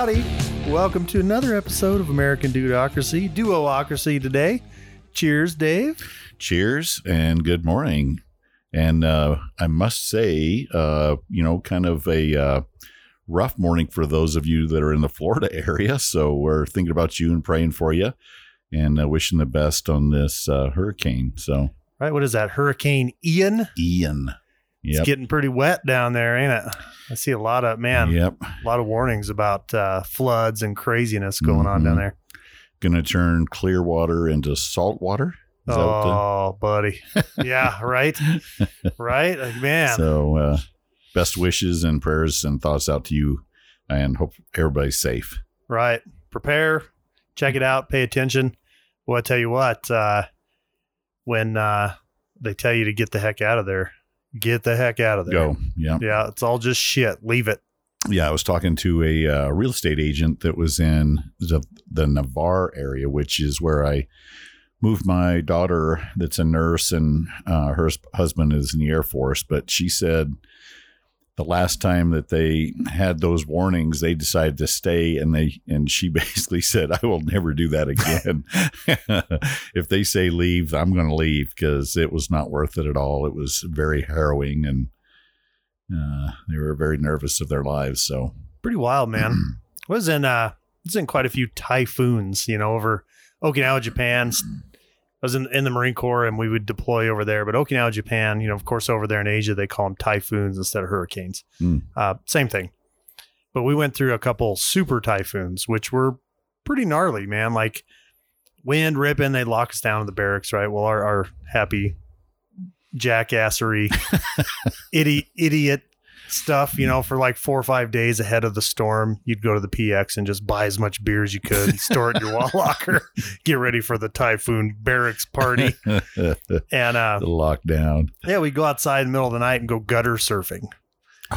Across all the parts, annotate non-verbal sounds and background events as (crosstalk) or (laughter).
Howdy. Welcome to another episode of American Dudeocracy, Duoocracy today. Cheers, Dave. cheers and good morning. And uh, I must say, uh, you know, kind of a uh, rough morning for those of you that are in the Florida (laughs) area. So we're thinking about you and praying for you and uh, wishing the best on this uh, hurricane. So, Right, what is that? Hurricane Ian? Ian. It's getting pretty wet down there, ain't it? I see a lot of, man, Yep. a lot of warnings about uh, floods and craziness going on down Mhm. there. Going to turn clear water into salt water. Is Oh, buddy. Yeah, right? (laughs) right? Like, man. So, uh, best wishes and prayers and thoughts out to you and hope everybody's safe. Right. Prepare, check it out, pay attention. Well, I tell you what, uh, when uh, they tell you to get the heck out of there, get the heck out of there. Go. Yeah. Yeah, it's all just shit. Leave it. Yeah, I was talking to a uh, real estate agent that was in the, the Navarre area, which is where I moved my daughter, that's a nurse, and uh, her husband is in the Air Force. But she said the last time that they had those warnings, they decided to stay, and they and she (laughs) basically said, "I will never do that again. (laughs) if they say leave, I'm going to leave because it was not worth it at all. It was very harrowing and." Uh, they were very nervous of their lives. So Pretty wild, man. (clears throat) was in uh was in quite a few typhoons, you know, over Okinawa, Japan. I was in, in the Marine Corps and we would deploy over there, but Okinawa, Japan, you know, of course, over there in Asia, they call them typhoons instead of hurricanes. Hmm. Uh, same thing. But we went through a couple super typhoons, which were pretty gnarly, man. Like wind ripping, they'd lock us down in the barracks, right? Well, our, our happy jackassery, (laughs) idiot, idiot stuff, you know, for like four or five days ahead of the storm, you'd go to the PX and just buy as much beer as you could, store it in your wall (laughs) locker, get ready for the typhoon barracks party. (laughs) And uh, the lockdown. yeah, we'd go outside in the middle of the night and go gutter surfing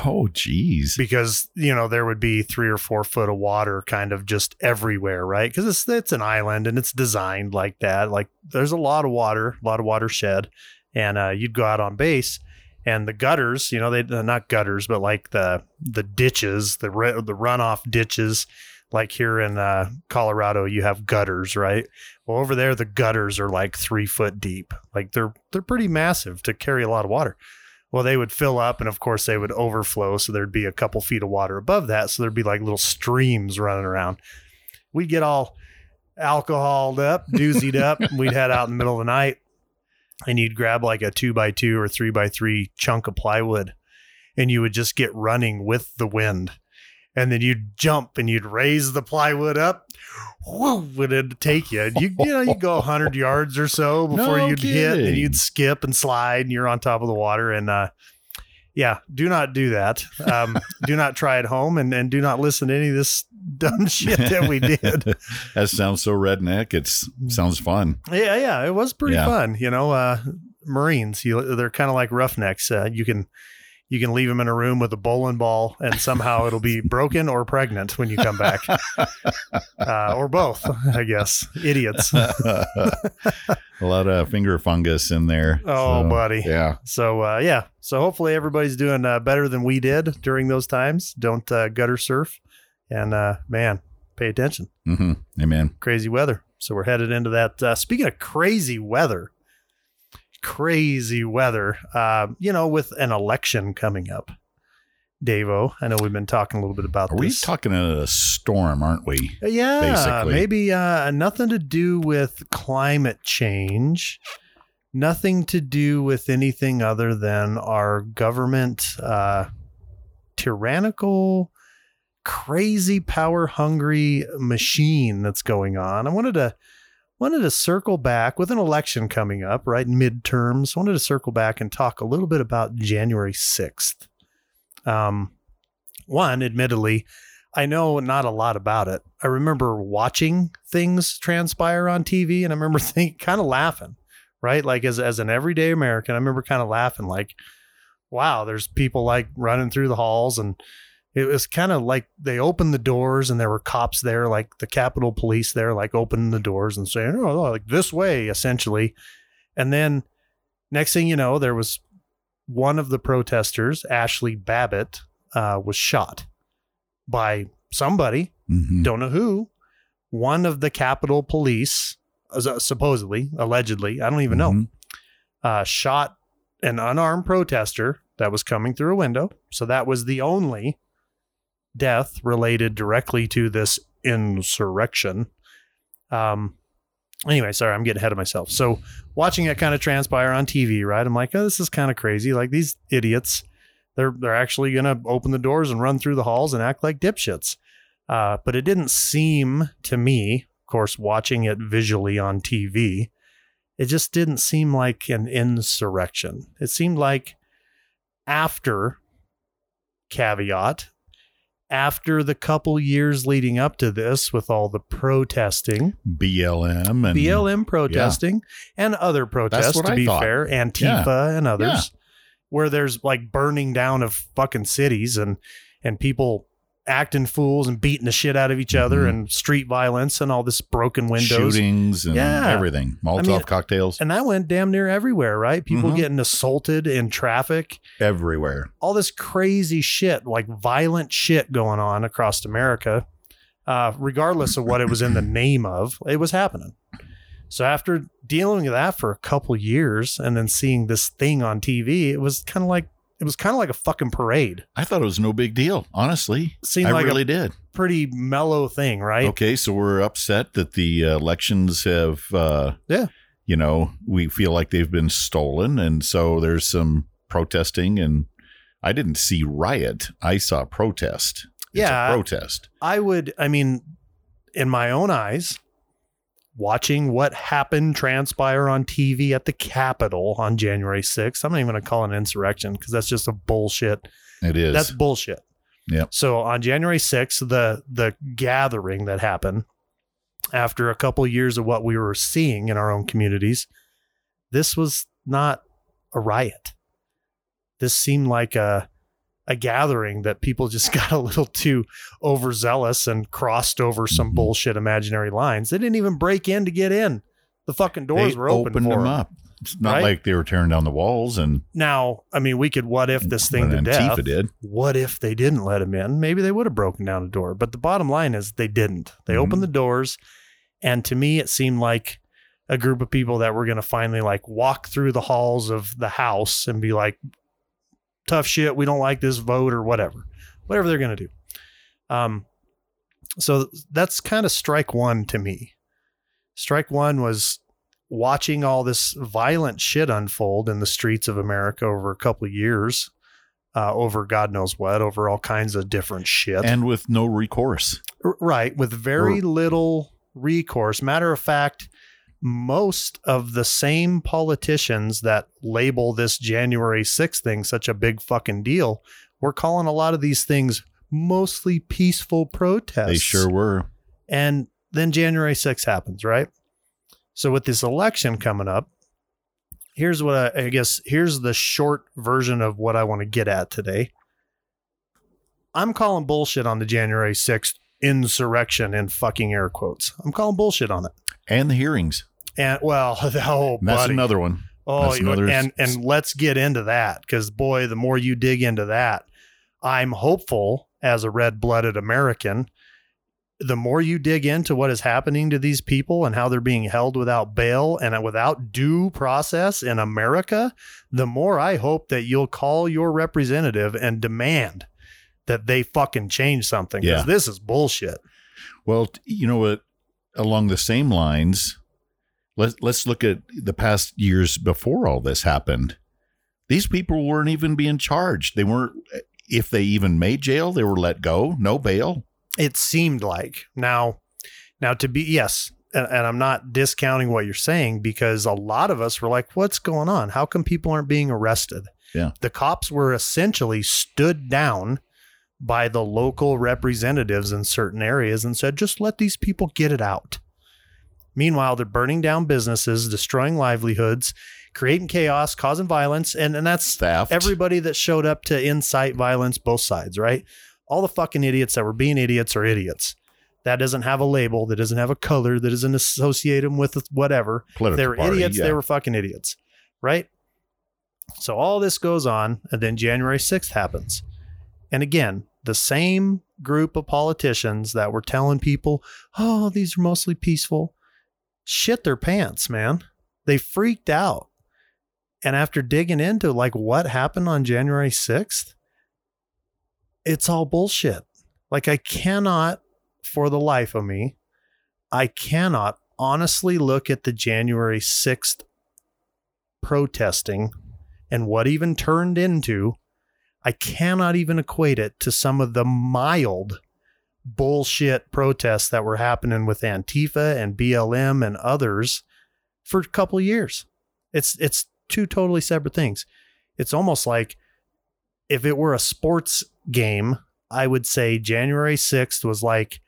Oh, geez. because, you know, there would be three or four foot of water kind of just everywhere, right? Because it's, it's an island and it's designed like that. Like there's a lot of water, a lot of watershed. And uh, you'd go out on base and the gutters, you know, they not gutters, but like the the ditches, the the runoff ditches. Like here in uh, Colorado, you have gutters, right? Well, over there, the gutters are like three foot deep. Like they're they're pretty massive to carry a lot of water. Well, they would fill up, and of course, they would overflow. So there'd be a couple feet of water above that. So there'd be like little streams running around. We'd get all alcoholed up, doozied up. We'd head out in the middle of the night and you'd grab like a two by two or three by three chunk of plywood and you would just get running with the wind. And then you'd jump and you'd raise the plywood up. Whoa, would it take you? You, you know, you go 100 yards or so (laughs) before No you'd hit and you'd skip and slide and you're on top of the water. And, uh, yeah, do not do that. Um, (laughs) do not try at home and, and do not listen to any of this (laughs) dumb shit that we (laughs) did. that sounds so redneck. It sounds fun. Yeah, yeah, it was pretty Yeah. fun. You know, uh, Marines, you, they're kind of like roughnecks. Uh, you can you can leave them in a room with a bowling ball, and somehow it'll be (laughs) broken or pregnant when you come back, uh, or both, I guess. Idiots. a lot of finger fungus in there. Oh, So, buddy. Yeah. So uh, yeah, so hopefully everybody's doing uh, better than we did during those times. Don't uh, gutter surf, and uh, man, pay attention. hmm Amen. crazy weather. So we're headed into that. Uh, speaking of crazy weather, crazy weather, uh, you know, with an election coming up, Davo, I know we've been talking a little bit about Are we this. talking a storm, aren't we? Uh, yeah, basically? maybe uh, nothing to do with climate change, nothing to do with anything other than our government uh, tyrannical, crazy, power hungry machine that's going on. I wanted to wanted to circle back with an election coming up, right? Midterms. Wanted to circle back and talk a little bit about January sixth. Um, one, admittedly, I know not a lot about it. I remember watching things transpire on TV, and I remember (laughs) kind of laughing, right? Like as as an everyday American, I remember kind of laughing, like, "Wow, there's people like running through the halls," and it was kind of like they opened the doors, and there were cops there, like the Capitol Police there, like opening the doors and saying, "Oh, like this way," essentially, and then next thing you know, there was one of the protesters, Ashley Babbitt, uh, was shot by somebody, Mhm. don't know who, one of the Capitol Police, uh, supposedly, allegedly, I don't even know, Mhm. uh, shot an unarmed protester that was coming through a window. So that was the only death related directly to this insurrection. Um, anyway, sorry, I'm getting ahead of myself. So watching it kind of transpire on TV, right? I'm like, oh, this is kind of crazy. Like these idiots, they're they're actually gonna open the doors and run through the halls and act like dipshits. Uh, but it didn't seem to me, of course, watching it visually on TV, it just didn't seem like an insurrection. It seemed like after caveat, after the couple years leading up to this, with all the protesting, BLM and BLM protesting, and other protests, to I be thought. fair, Antifa and others, where there's like burning down of fucking cities and and people acting fools and beating the shit out of each other Mhm. and street violence and all this broken windows. shootings and Yeah. everything. Molotov mean- cocktails And that went damn near everywhere, right? People Mhm. getting assaulted in traffic, everywhere. all this crazy shit, like violent shit going on across America, uh, regardless of what it was in the (clears throat) name of, it was happening. So after dealing with that for a couple years and then seeing this thing on TV, it was kind of like it was kind of like a fucking parade. I thought it was no big deal. Honestly, Seemed I like really a did. pretty mellow thing, right? Okay, so we're upset that the uh, elections have, uh, Yeah. you know, we feel like they've been stolen, and so there's some protesting, and I didn't see riot. I saw protest. It's Yeah. a protest. I would, I mean, in my own eyes, watching what happened transpire on TV at the Capitol on January 6th, I'm not even going to call it an insurrection because that's just a bullshit. It is. That's bullshit. Yep. So on January 6th, the the gathering that happened after a couple years of what we were seeing in our own communities, this was not a riot. This seemed like a a gathering that people just (laughs) got a little too overzealous and crossed over some Mhm. bullshit imaginary lines. They didn't even break in to get in. The fucking doors they were open opened for them 'em. up. It's not Right? like they were tearing down the walls and Now, I mean, we could what if this thing to death. Did. What if they didn't let him in? Maybe they would have broken down a door. But the bottom line is they didn't. They Mhm. opened the doors, and to me, it seemed like a group of people that were going to finally like walk through the halls of the house and be like, "Tough shit. We don't like this vote or whatever, whatever they're going to do." Um, so that's kind of strike one to me. Strike one was watching all this violent shit unfold in the streets of America over a couple of years, uh, over God knows what, over all kinds of different shit. And with no recourse. R- right, with very little recourse. Matter of fact, most of the same politicians that label this January 6th thing such a big fucking deal were calling a lot of these things mostly peaceful protests. They sure were. And then January 6th happens, right? So with this election coming up, here's what I, I guess here's the short version of what I want to get at today. I'm calling bullshit on the January 6th insurrection in fucking air quotes. I'm calling bullshit on it. And the hearings. And well, (laughs) oh, that's buddy. another one. Oh, That's another and and let's get into that because boy, the more you dig into that, I'm hopeful as a red-blooded American. The more you dig into what is happening to these people and how they're being held without bail and without due process in America, the more I hope that you'll call your representative and demand that they fucking change something because Yeah. this is bullshit. Well, you know what? Along the same lines, let's let's look at the past years before all this happened. These people weren't even being charged. They weren't. If they even made jail, they were let go. No bail. it seemed like now now to be yes and, and i'm not discounting what you're saying because a lot of us were like what's going on how come people aren't being arrested Yeah. the cops were essentially stood down by the local representatives in certain areas and said just let these people get it out meanwhile they're burning down businesses destroying livelihoods creating chaos causing violence and, and that's Theft. everybody that showed up to incite violence, both sides, right? All the fucking idiots that were being idiots are idiots. That doesn't have a label, that doesn't have a color, that doesn't associate them with whatever. Political they were party, idiots, yeah. they were fucking idiots, right? So all this goes on, and then January 6th happens. And again, the same group of politicians that were telling people, oh, these are mostly peaceful, shit their pants, man. They freaked out. And after digging into like what happened on January 6th, it's all bullshit. Like I cannot for the life of me, I cannot honestly look at the January 6th protesting and what even turned into I cannot even equate it to some of the mild bullshit protests that were happening with Antifa and BLM and others for a couple of years. It's it's two totally separate things. It's almost like if it were a sports game, I would say January 6th was like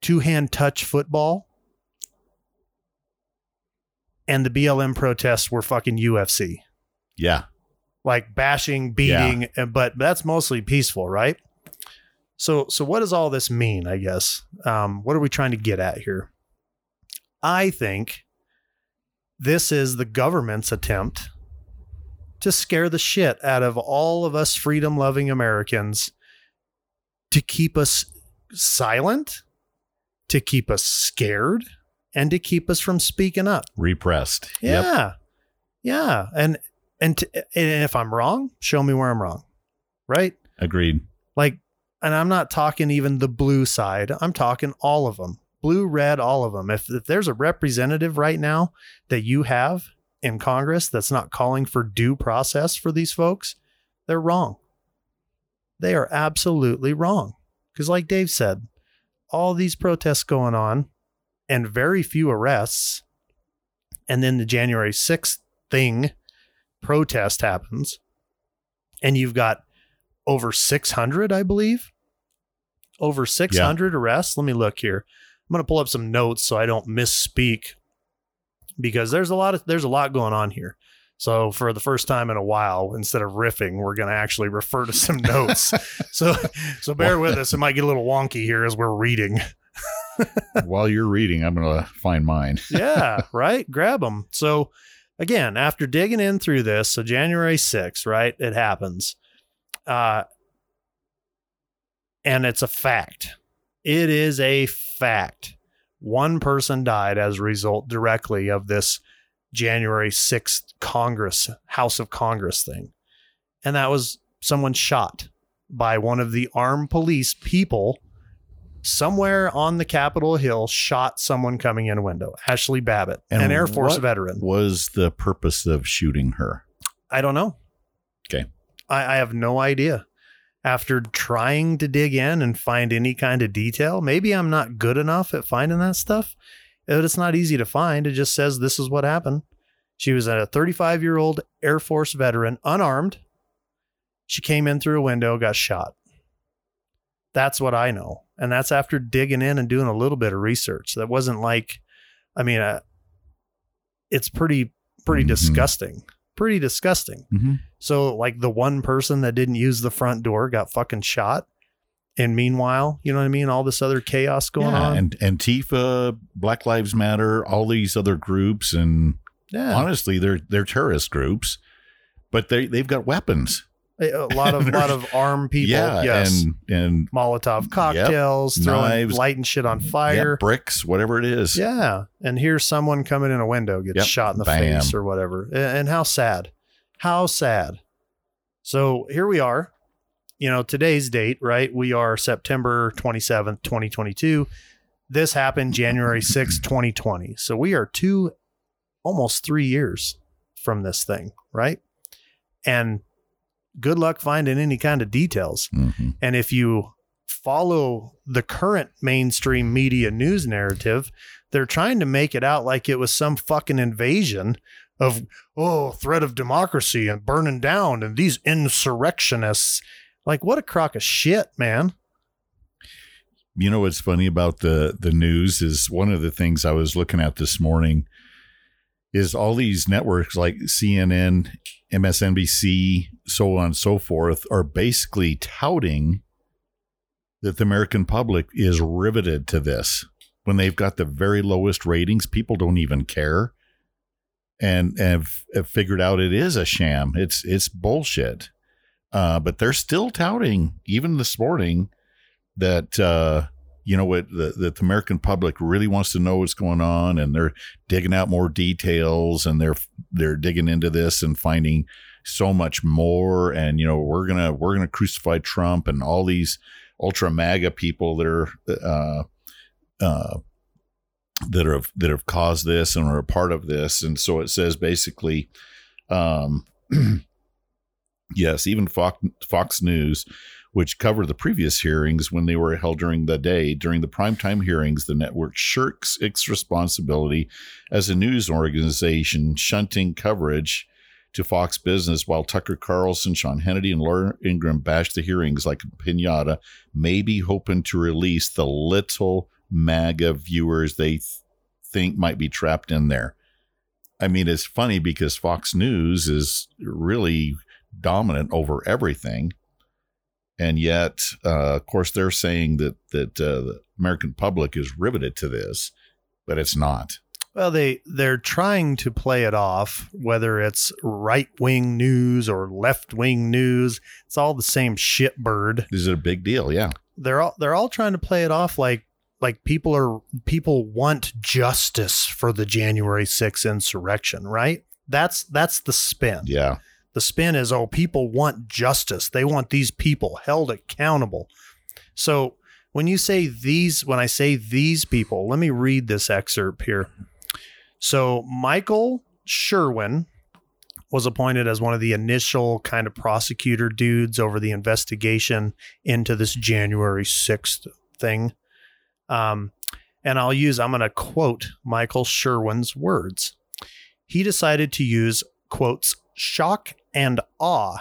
two hand touch football. And the BLM protests were fucking UFC. Yeah. Like bashing, beating, yeah. but that's mostly peaceful, right? So, so what does all this mean? I guess. Um, what are we trying to get at here? I think this is the government's attempt to scare the shit out of all of us freedom loving Americans to keep us silent, to keep us scared, and to keep us from speaking up. Repressed. Yeah. Yep. Yeah. And and, to, and if I'm wrong, show me where I'm wrong. Right? Agreed. Like and I'm not talking even the blue side. I'm talking all of them. Blue, red, all of them. If, if there's a representative right now that you have in Congress that's not calling for due process for these folks, they're wrong. They are absolutely wrong. Because, like Dave said, all these protests going on and very few arrests. And then the January 6th thing protest happens. And you've got over 600, I believe. Over 600 yeah. arrests. Let me look here. I'm going to pull up some notes so I don't misspeak because there's a lot of there's a lot going on here. So for the first time in a while, instead of riffing, we're going to actually refer to some (laughs) notes. so so bear with us. It might get a little wonky here as we're reading. (laughs) While you're reading, I'm going to find mine. (laughs) yeah, right. Grab them. So again, after digging in through this, so January 6th, right? It happens. Uh, and it's a fact. It is a fact. One person died as a result directly of this January 6th Congress, House of Congress thing. And that was someone shot by one of the armed police people somewhere on the Capitol Hill shot someone coming in a window. Ashley Babbitt, and an Air Force veteran. Was the purpose of shooting her? I don't know. Okay. I, I have no idea. After trying to dig in and find any kind of detail, maybe I'm not good enough at finding that stuff. but It's not easy to find. It just says this is what happened. She was a 35 year old Air Force veteran, unarmed. She came in through a window, got shot. That's what I know. And that's after digging in and doing a little bit of research. That wasn't like, I mean, uh, it's pretty, pretty mm-hmm. disgusting. Pretty disgusting. Mm-hmm. So, like, the one person that didn't use the front door got fucking shot. And meanwhile, you know what I mean? All this other chaos going yeah, on. And Antifa, Black Lives Matter, all these other groups, and yeah. honestly, they're they're terrorist groups, but they they've got weapons. A lot of (laughs) lot of armed people, yeah, yes, and and Molotov cocktails, yep, throwing knives, lighting shit on fire, yep, bricks, whatever it is. Yeah, and here's someone coming in a window gets yep, shot in the bam. face or whatever, and, how sad, how sad. So here we are, you know, today's date, right? We are September twenty seventh, twenty twenty two. This happened January sixth, twenty twenty. So we are two, almost three years from this thing, right? And good luck finding any kind of details. Mm-hmm. And if you follow the current mainstream media news narrative, they're trying to make it out like it was some fucking invasion of, oh, threat of democracy and burning down and these insurrectionists. Like, what a crock of shit, man. You know what's funny about the the news is one of the things I was looking at this morning is all these networks like CNN, MSNBC, so on and so forth are basically touting that the American public is riveted to this when they've got the very lowest ratings. People don't even care, and have, have figured out it is a sham. It's it's bullshit. Uh, but they're still touting, even this morning, that uh, you know what the, that the American public really wants to know what's going on, and they're digging out more details, and they're they're digging into this and finding so much more. And you know, we're gonna we're gonna crucify Trump and all these ultra MAGA people that are uh, uh, that have that have caused this and are a part of this. And so it says basically, um, (clears throat) yes, even Fox, Fox News, which covered the previous hearings when they were held during the day, during the primetime hearings, the network shirks its responsibility as a news organization, shunting coverage to Fox Business while Tucker Carlson, Sean Hannity, and Laura Ingraham bash the hearings like a pinata, maybe hoping to release the little MAGA viewers they th- think might be trapped in there. I mean, it's funny because Fox News is really dominant over everything. And yet, uh, of course, they're saying that that uh, the American public is riveted to this, but it's not. Well, they they're trying to play it off, whether it's right wing news or left wing news. It's all the same shitbird. This is a big deal, yeah. They're all they're all trying to play it off like like people are people want justice for the January 6th insurrection, right? That's that's the spin. Yeah. The spin is oh, people want justice. They want these people held accountable. So when you say these, when I say these people, let me read this excerpt here. So Michael Sherwin was appointed as one of the initial kind of prosecutor dudes over the investigation into this January 6th thing. Um, and I'll use, I'm going to quote Michael Sherwin's words. He decided to use, quotes, shock and awe,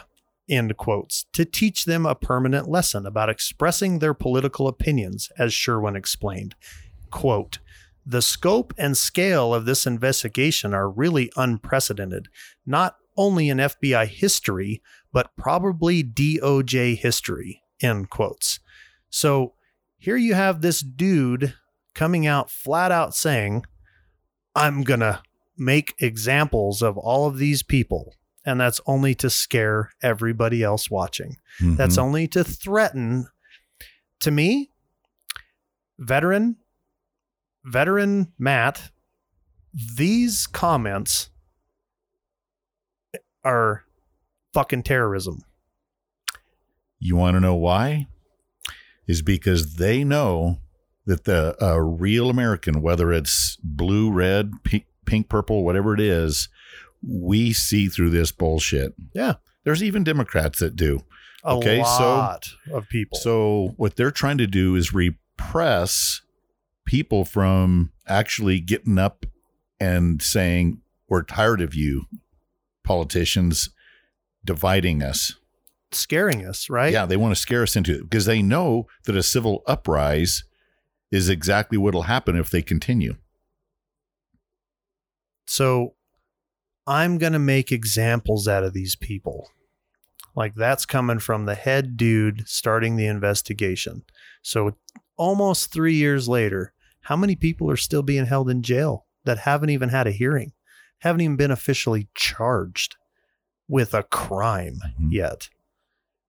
end quotes, to teach them a permanent lesson about expressing their political opinions, as Sherwin explained. Quote, the scope and scale of this investigation are really unprecedented, not only in FBI history, but probably DOJ history, end quotes. So here you have this dude coming out flat out saying, I'm going to make examples of all of these people. And that's only to scare everybody else watching. Mm-hmm. That's only to threaten, to me, veteran, veteran Matt, these comments are fucking terrorism. You want to know why? Is because they know that the uh, real American, whether it's blue, red, pink, pink, purple, whatever it is, we see through this bullshit. Yeah. There's even Democrats that do. A Okay, so- of people. So what they're trying to do is repress people from actually getting up and saying, "We're tired of you, politicians, dividing us." scaring us, right? Yeah, they want to scare us into it because they know that a civil uprise is exactly what'll happen if they continue. So I'm going to make examples out of these people. Like that's coming from the head dude starting the investigation. So almost three years later, how many people are still being held in jail that haven't even had a hearing, haven't even been officially charged with a crime Mhm. yet?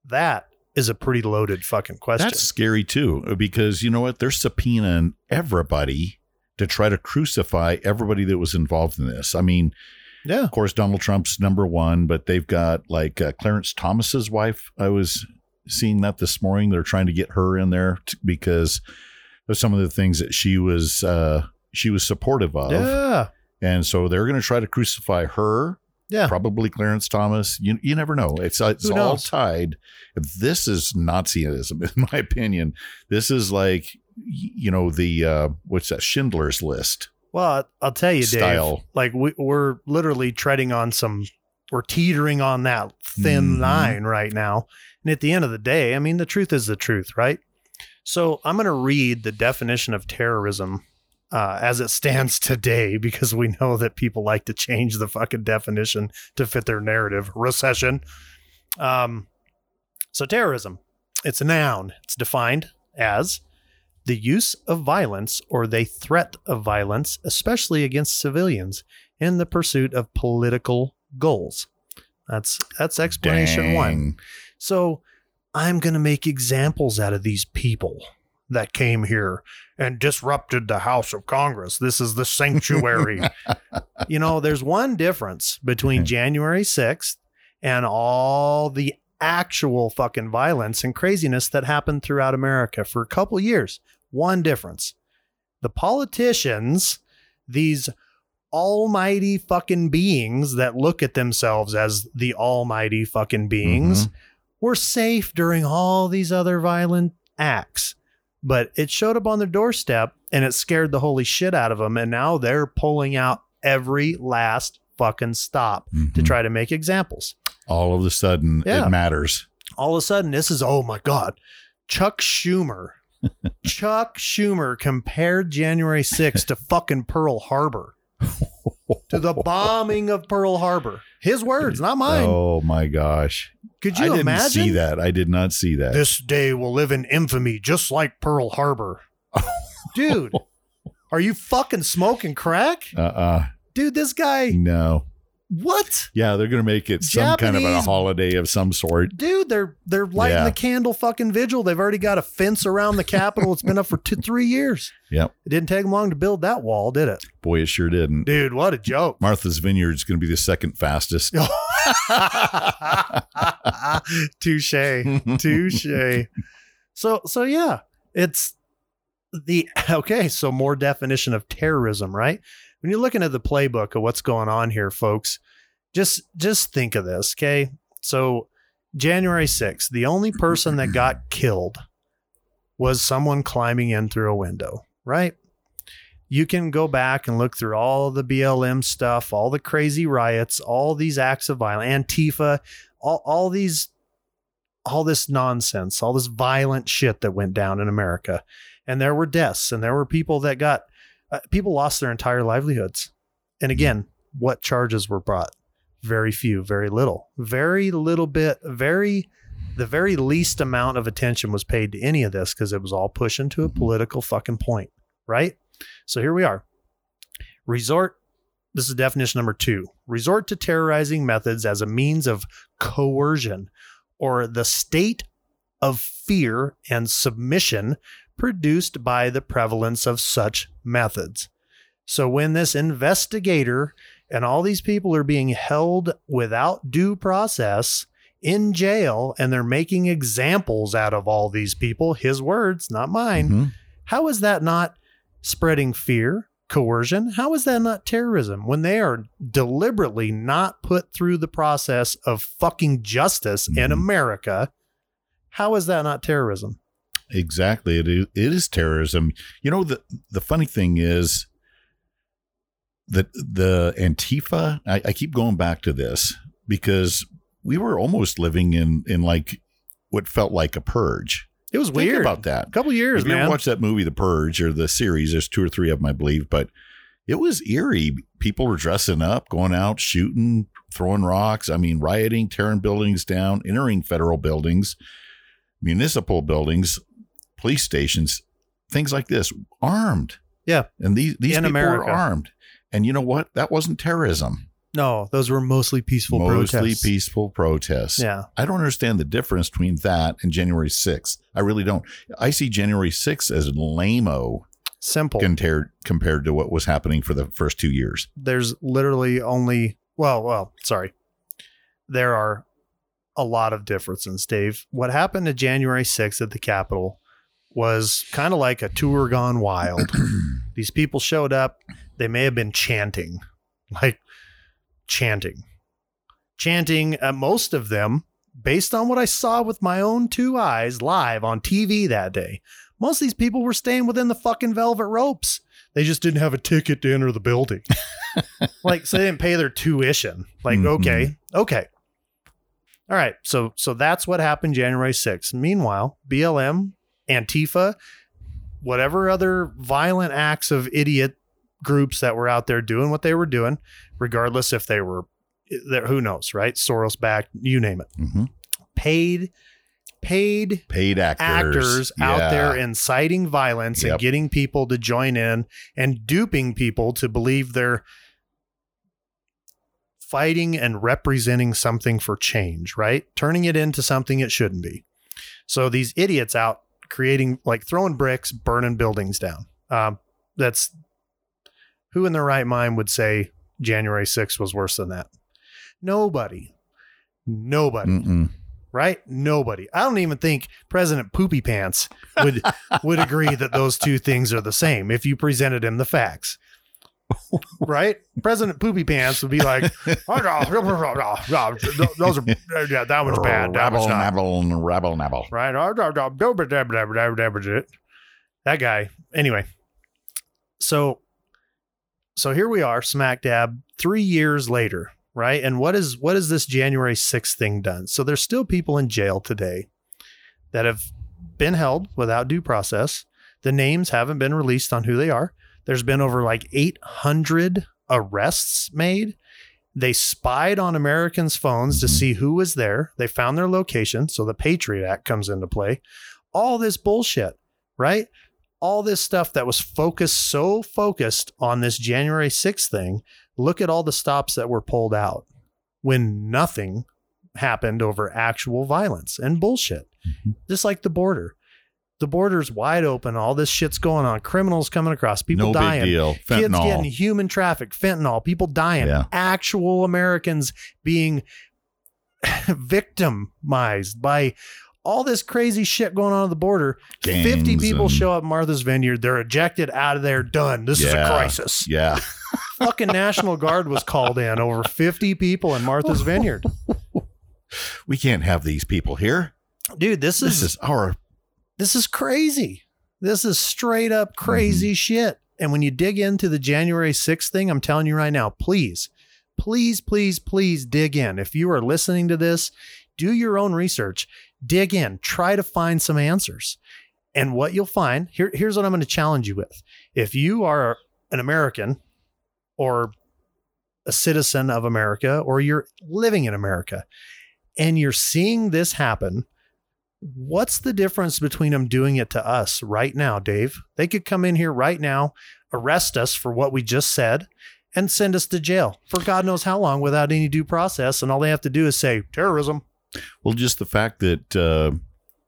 That is a pretty loaded fucking question. That's scary too, because you know what? They're subpoenaing everybody to try to crucify everybody that was involved in this. I mean, yeah. of course, Donald Trump's number one, but they've got like uh, Clarence Thomas's wife. I was seeing that this morning. They're trying to get her in there t- because of some of the things that she was uh, she was supportive of, Yeah. and so they're going to try to crucify her. Yeah. Probably Clarence Thomas. You you never know. It's uh, it's all tied. This is Nazism, (laughs) in my opinion. This is like you know the uh, what's that Schindler's List Well, I'll tell you, Dave. like we, we're literally treading on some we're teetering on that thin Mhm. line right now. And at the end of the day i mean the truth is the truth right? So i'm going to read the definition of terrorism uh, as it stands today (laughs) because we know that people like to change the fucking definition to fit their narrative. Recession. Um, so terrorism it's a noun. It's defined as the use of violence or the threat of violence, especially against civilians, in the pursuit of political goals. That's that's explanation one. So I'm going to make examples out of these people. that came here and disrupted the House of Congress. This is the sanctuary. (laughs) you know, there's one difference between January 6th and all the actual fucking violence and craziness that happened throughout America for a couple years. One difference. The politicians, these almighty fucking beings that look at themselves as the almighty fucking beings, were safe during all these other violent acts. But it showed up on their doorstep and it scared the holy shit out of them. And now they're pulling out every last fucking stop to Mhm. try to make examples. All of a sudden, Yeah. it matters. All of a sudden, this is, oh my God, Chuck Schumer. Chuck Schumer compared January 6th to fucking Pearl Harbor, to the (laughs) bombing of Pearl Harbor. His words, not mine. Oh my gosh! Could I you didn't imagine? see that. I did not see that. This day will live in infamy, just like Pearl Harbor. (laughs) Dude, are you fucking smoking crack? uh uh Dude, this guy, No. What? Yeah, they're gonna make it some kind of a holiday of some sort. Dude, they're they're lighting Yeah. the candle fucking vigil. They've already got a fence around the Capitol. It's been up for two, three years. Yep. It didn't take them long to build that wall, did it? Boy, it sure didn't. Dude, what a joke. Martha's Vineyard is going to be the second fastest. (laughs) (laughs) Touche. Touche. So so yeah, it's the okay, so more definition of terrorism, right? When you're looking at the playbook of what's going on here, folks, just just think of this, okay? So January 6th, the only person that got (clears throat) killed was someone climbing in through a window, right? You can go back and look through all the BLM stuff, all the crazy riots, all these acts of violence, Antifa, all, all these all this nonsense, all this violent shit that went down in America. And there were deaths and there were people that got uh, people lost their entire livelihoods. And again, what charges were brought? Very few, very little. Very little bit, very the very least amount of attention was paid to any of this because it was all pushing to a political fucking point, right? So here we are. Resort this is definition number two resort to terrorizing methods as a means of coercion or the state of fear and submission produced by the prevalence of such methods. So when this investigator and all these people are being held without due process in jail and they're making examples out of all these people, his words, not mine. Mhm. How is that not spreading fear, coercion? How is that not terrorism when they are deliberately not put through the process of fucking justice in Mhm. America? How is that not terrorism? Exactly. It is, it is terrorism. You know, the, the funny thing is that the Antifa, I, I keep going back to this because we were almost living in, in like what felt like a purge. It was Think weird. about that. a couple years, If you ever man. watched that movie, The Purge, or the series, there's two or three of them, I believe, but it was eerie. People were dressing up, going out, shooting, throwing rocks. I mean, rioting, tearing buildings down, entering federal buildings, municipal buildings, police stations, things like this, armed. Yeah. And these, these In people America. were armed. And you know what? That wasn't terrorism. no, those were mostly peaceful Mostly protests. peaceful protests. Yeah. I don't understand the difference between that and January 6th. I really don't. I see January 6th as lame-o Simple. compared compared to what was happening for the first two years. There's literally only, well, well, sorry. There are a lot of differences, Dave. What happened to January 6th at the Capitol was kind of like a tour gone wild. (clears throat) These people showed up. They may have been chanting, (laughs) like chanting, chanting. Uh, most of them, based on what I saw with my own two eyes live on TV that day, most of these people were staying within the fucking velvet ropes. They just didn't have a ticket to enter the building. (laughs) like, so they didn't pay their tuition. Like, Mhm. okay, okay. All right. So, so that's what happened January 6th. Meanwhile, BLM, Antifa, whatever other violent acts of idiot groups that were out there doing what they were doing, regardless if they were, there, who knows, right? Soros backed, you name it. Mhm. Paid, paid Paid actors, actors out Yeah. there inciting violence and getting people to join in and duping people to believe they're fighting and representing something for change, right? Turning it into something it shouldn't be. So these idiots out creating like throwing bricks, burning buildings down. Um, that's who in their right mind would say January 6th was worse than that? Nobody. Nobody. Mm-mm. Right? Nobody. I don't even think President Poopy Pants would would agree that those two things are the same if you presented him the facts. Right? President Poopy Pants would be like, "Oh, no, no, no, no, no, those are yeah, that one's bad. That Rabble one's not nabble rabble nabble. right? That guy. Anyway, so so here we are, smack dab, three years later, right? And what is what is this January 6th thing done? So there's still people in jail today that have been held without due process. The names haven't been released on who they are. There's been over like 800 arrests made. They spied on Americans' phones to see who was there. They found their location. So the Patriot Act comes into play. All this bullshit, right? All this stuff that was focused, so focused on this January 6th thing. Look at all the stops that were pulled out when nothing happened over actual violence and bullshit. Mhm. Just like the border. The border's wide open. All this shit's going on. Criminals coming across. People no dying big deal. kids Fentanyl. getting human traffic, fentanyl, people dying, Yeah. actual Americans being (laughs) victimized by all this crazy shit going on at the border. 50 people and- show up at Martha's Vineyard. They're ejected out of there. Done. This is a crisis. Yeah. (laughs) (laughs) Fucking National Guard was called in. Over 50 people in Martha's Vineyard. We can't have these people here. Dude, this This is is our this is crazy. This is straight up mm-hmm. crazy shit. And when you dig into the January 6th thing, I'm telling you right now, please, please, please, please dig in. If you are listening to this, do your own research, dig in, try to find some answers. And what you'll find here, here's what I'm going to challenge you with. If you are an American or a citizen of America, or you're living in America and you're seeing this happen, what's the difference between them doing it to us right now, Dave? They could come in here right now, arrest us for what we just said, and send us to jail for God knows how long without any due process. And all they have to do is say terrorism. well, just the fact that uh,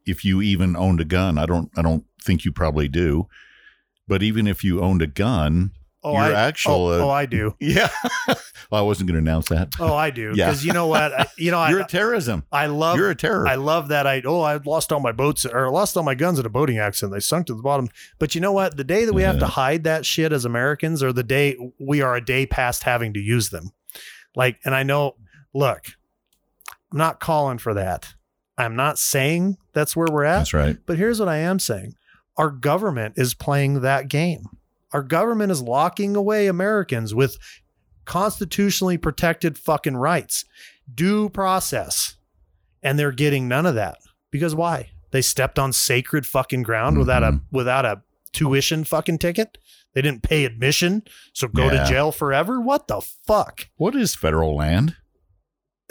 if you even owned a gun, I don't, I don't think you probably do, but even if you owned a gun, Oh, your I, actual, oh, uh, oh, I do. (laughs) yeah, well, I wasn't going to announce that. Oh, I do. Yeah. Because you know what? I, you know, (laughs) You're I, a terrorism. I love You're a terror. I love that I oh I lost all my boats or lost all my guns in a boating accident. They sunk to the bottom. But you know what? The day that we have to hide that shit as Americans, or the day we are a day past having to use them. Like, and I know, look, I'm not calling for that. I'm not saying that's where we're at. That's right. But here's what I am saying our government is playing that game. Our government is locking away Americans with constitutionally protected fucking rights, due process. And they're getting none of that. Because why? They stepped on sacred fucking ground without a Mhm. without a tuition fucking ticket. They didn't pay admission, so go Yeah. to jail forever. What the fuck? What is federal land? (laughs)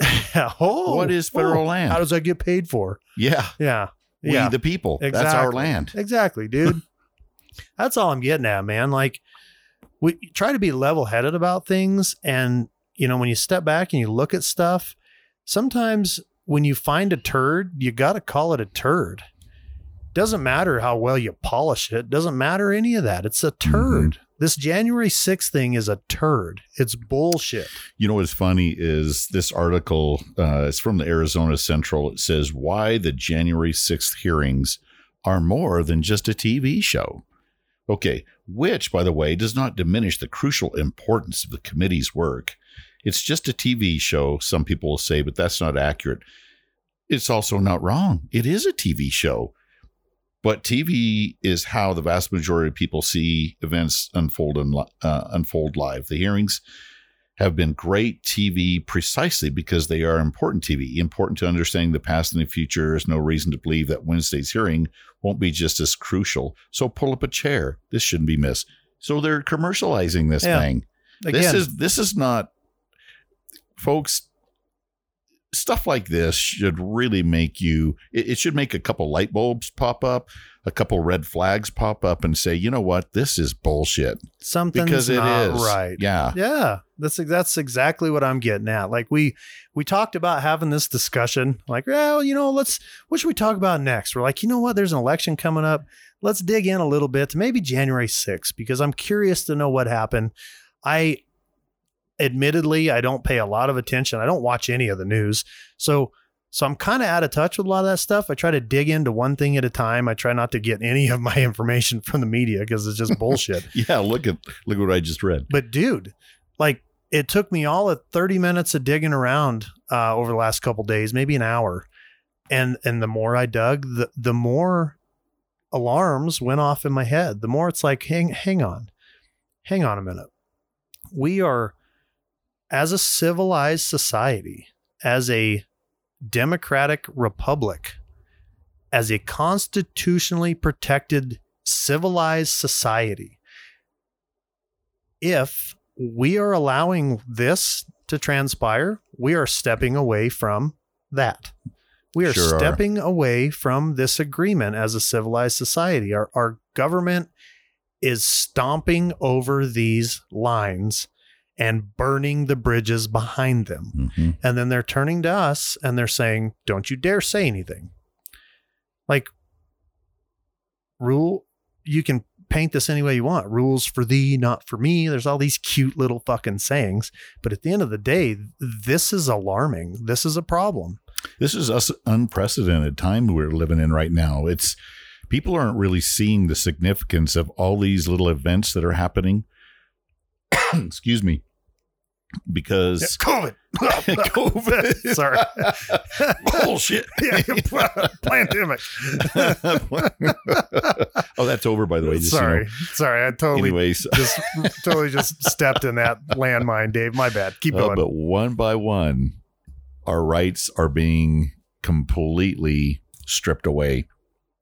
oh, what is federal oh, land? How does that get paid for? yeah. Yeah. We yeah. the people. That's our land. Exactly, dude. That's all I'm getting at, man. Like we try to be level headed about things. And, you know, when you step back and you look at stuff, sometimes when you find a turd, you got to call it a turd. Doesn't matter how well you polish it, doesn't matter any of that. It's a turd. This January 6th thing is a turd. It's bullshit. You know what's funny is this article. Uh, it's from the Arizona Central. It says why the January sixth hearings are more than just a TV show. Okay, which, by the way, does not diminish the crucial importance of the committee's work. It's just a TV show, some people will say, but that's not accurate. It's also not wrong. It is a TV show. But TV is how the vast majority of people see events unfold uh, unfold live. The hearings have been great TV precisely because they are important TV, important to understanding the past and the future. There's no reason to believe that Wednesday's hearing won't be just as crucial. So pull up a chair. This shouldn't be missed. So they're commercializing this Yeah. thing. Again, This is this is not, folks. Stuff like this should really make you it, it should make a couple light bulbs pop up a couple red flags pop up and say you know what this is bullshit Something's because it is not right. yeah Yeah, that's that's exactly what I'm getting at. Like we we talked about having this discussion. Like, well, you know, let's what should we talk about next? We're like, you know what? There's an election coming up. Let's dig in a little bit to maybe January 6th because I'm curious to know what happened. I admittedly I don't pay a lot of attention. I don't watch any of the news. So so I'm kind of out of touch with a lot of that stuff. I try to dig into one thing at a time. I try not to get any of my (laughs) information from the media because it's just bullshit. (laughs) yeah look at look what i just read But dude, like it took me all of 30 minutes of digging around uh, over the last couple days, maybe an hour. And and the more I dug, the the more alarms went off in my head. The more it's like, hang hang on. Hang on a minute. We are as a civilized society, as a democratic republic, as a constitutionally protected civilized society, if we are allowing this to transpire, we are stepping away from that. We are Sure are. stepping away from this agreement as a civilized society. Our, our government is stomping over these lines and burning the bridges behind them. Mhm. And then they're turning to us and they're saying, don't you dare say anything. Like, rule, you can paint this any way you want. Rules for thee, not for me. There's all these cute little fucking sayings. But at the end of the day, this is alarming. This is a problem. This is us unprecedented time we're living in right now. It's people aren't really seeing the significance of all these little events that are happening. (coughs) Excuse me. Because COVID. (laughs) COVID. (laughs) Sorry. Bullshit. (laughs) yeah, pandemic. oh, that's over by the way. Just, you know. Sorry. Sorry. I totally Anyways, just totally just stepped in that landmine, Dave. My bad. Keep going. but one by one, our rights are being completely stripped away.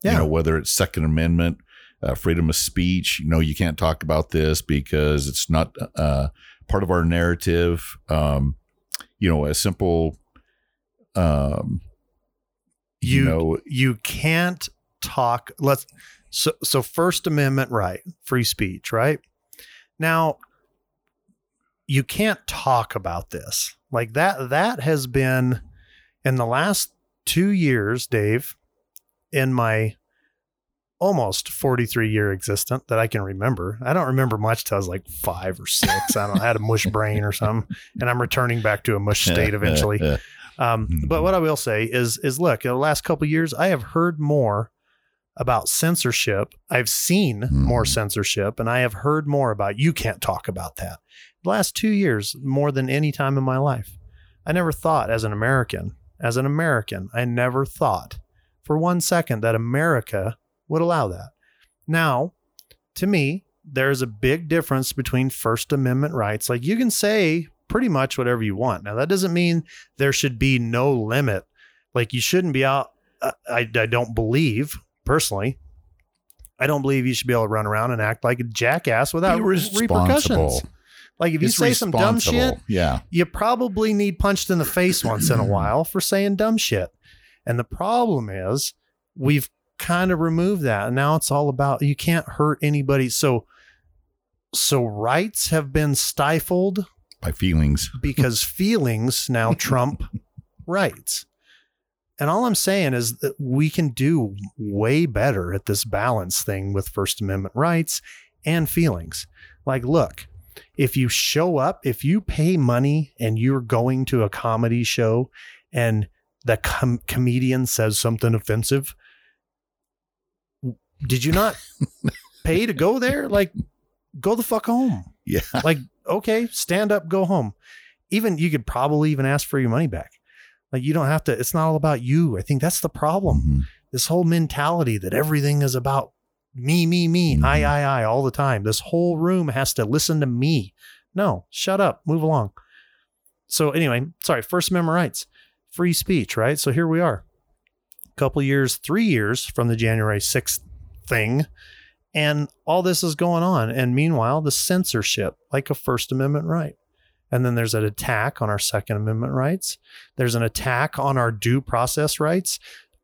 Yeah. You know, whether it's Second Amendment, uh, freedom of speech. You know, you can't talk about this because it's not uh, part of our narrative. Um, you know, a simple, um, you, You- know, you can't talk let's so so first amendment right free speech right now you can't talk about this like that that has been in the last 2 years Dave in my almost 43 year existent that I can remember. I don't remember much till I was like 5 or 6. I don't know, I had a mush (laughs) brain or something and I'm returning back to a mush state eventually. Um, Mhm. But what I will say is, is look, in the last couple of years, I have heard more about censorship. I've seen more Mhm. censorship, and I have heard more about you can't talk about that. The last two years, more than any time in my life, I never thought as an American, as an American, I never thought for one second that America would allow that. Now, to me, there's a big difference between First Amendment rights. Like you can say pretty much whatever you want. Now, that doesn't mean there should be no limit. Like you shouldn't be out. I, I, I don't believe personally. I don't believe you should be able to run around and act like a jackass without repercussions. Like if you It's say some dumb shit, yeah, you probably need punched in the face once in a while for saying dumb shit. And the problem is we've kind of removed that. And now it's all about you can't hurt anybody. So so rights have been stifled by feelings. (laughs) because feelings now (laughs) trump rights. And all I'm saying is that we can do way better at this balance thing with First Amendment rights and feelings. Like, look, if you show up, if you pay money and you're going to a comedy show and the com- comedian says something offensive, did you not (laughs) pay to go there? Like, go the fuck home. Yeah, like okay stand up go home. Even you could probably even ask for your money back. Like you don't have to it's not all about you. I think that's the problem. Mhm. this whole mentality that everything is about me me me i Mhm. i i all the time. This whole room has to listen to me. No shut up move along. So anyway sorry first amendment rights free speech right? So here we are. A couple years three years from the january 6th thing and all this is going on and meanwhile the censorship like a first amendment right And then there's an attack on our Second Amendment rights. There's an attack on our due process rights.